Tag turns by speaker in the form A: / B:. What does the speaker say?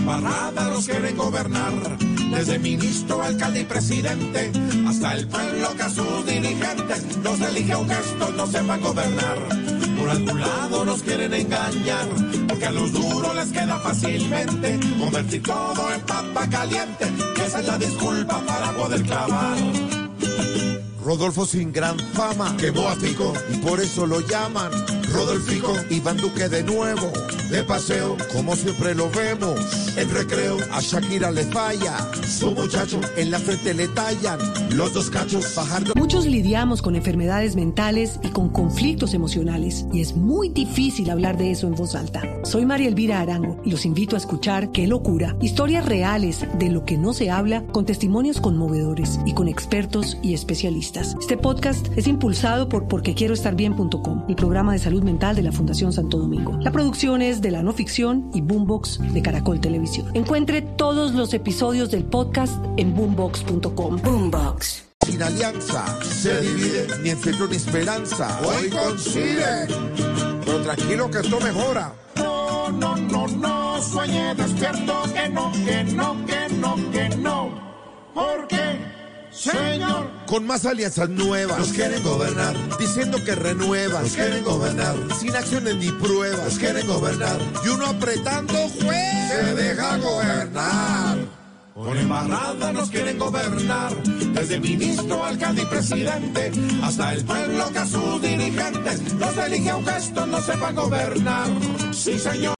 A: Embarrada los quieren gobernar, desde ministro, alcalde y presidente, hasta el pueblo que a sus dirigentes los elige un gesto, no sepan gobernar. Por algún lado nos quieren engañar, porque a los duros les queda fácilmente convertir todo en papa caliente, que esa es la disculpa para poder clavar.
B: Rodolfo sin gran fama,
A: Quemó a Pico,
B: y por eso lo llaman
A: Rodolfico,
B: Iván Duque de nuevo.
A: de paseo,
B: Como siempre lo vemos,
A: en recreo,
B: a Shakira le falla,
A: su muchacho,
B: en la frente le tallan,
A: los dos cachos,
B: Fajardo
C: Muchos lidiamos con enfermedades mentales y con conflictos emocionales y es muy difícil hablar de eso en voz alta. Soy María Elvira Arango y los invito a escuchar Qué locura, historias reales de lo que no se habla con testimonios conmovedores y con expertos y especialistas. Este podcast es impulsado por porquequieroestarbien.com, el programa de salud mental de la Fundación Santo Domingo. La producción es de la no ficción y Boombox de Caracol Televisión. Encuentre todos los episodios del podcast en boombox.com. Boombox.
B: sin alianza,
A: se divide,
B: ni en centro ni esperanza.
A: hoy coincide.
B: Pero tranquilo que esto mejora.
A: No, no, no, no, sueñe despierto, que no, que no, que no, que no. Porque, Señor,
B: Con más alianzas nuevas,
A: nos quieren gobernar,
B: diciendo que renuevas,
A: nos quieren gobernar,
B: sin acciones ni pruebas,
A: nos quieren gobernar,
B: y uno apretando juez.
A: se deja gobernar. Con embarrada nos quieren gobernar, desde ministro, alcalde y presidente, hasta el pueblo que a sus dirigentes los elige un gesto, no sepan gobernar. Sí, señor.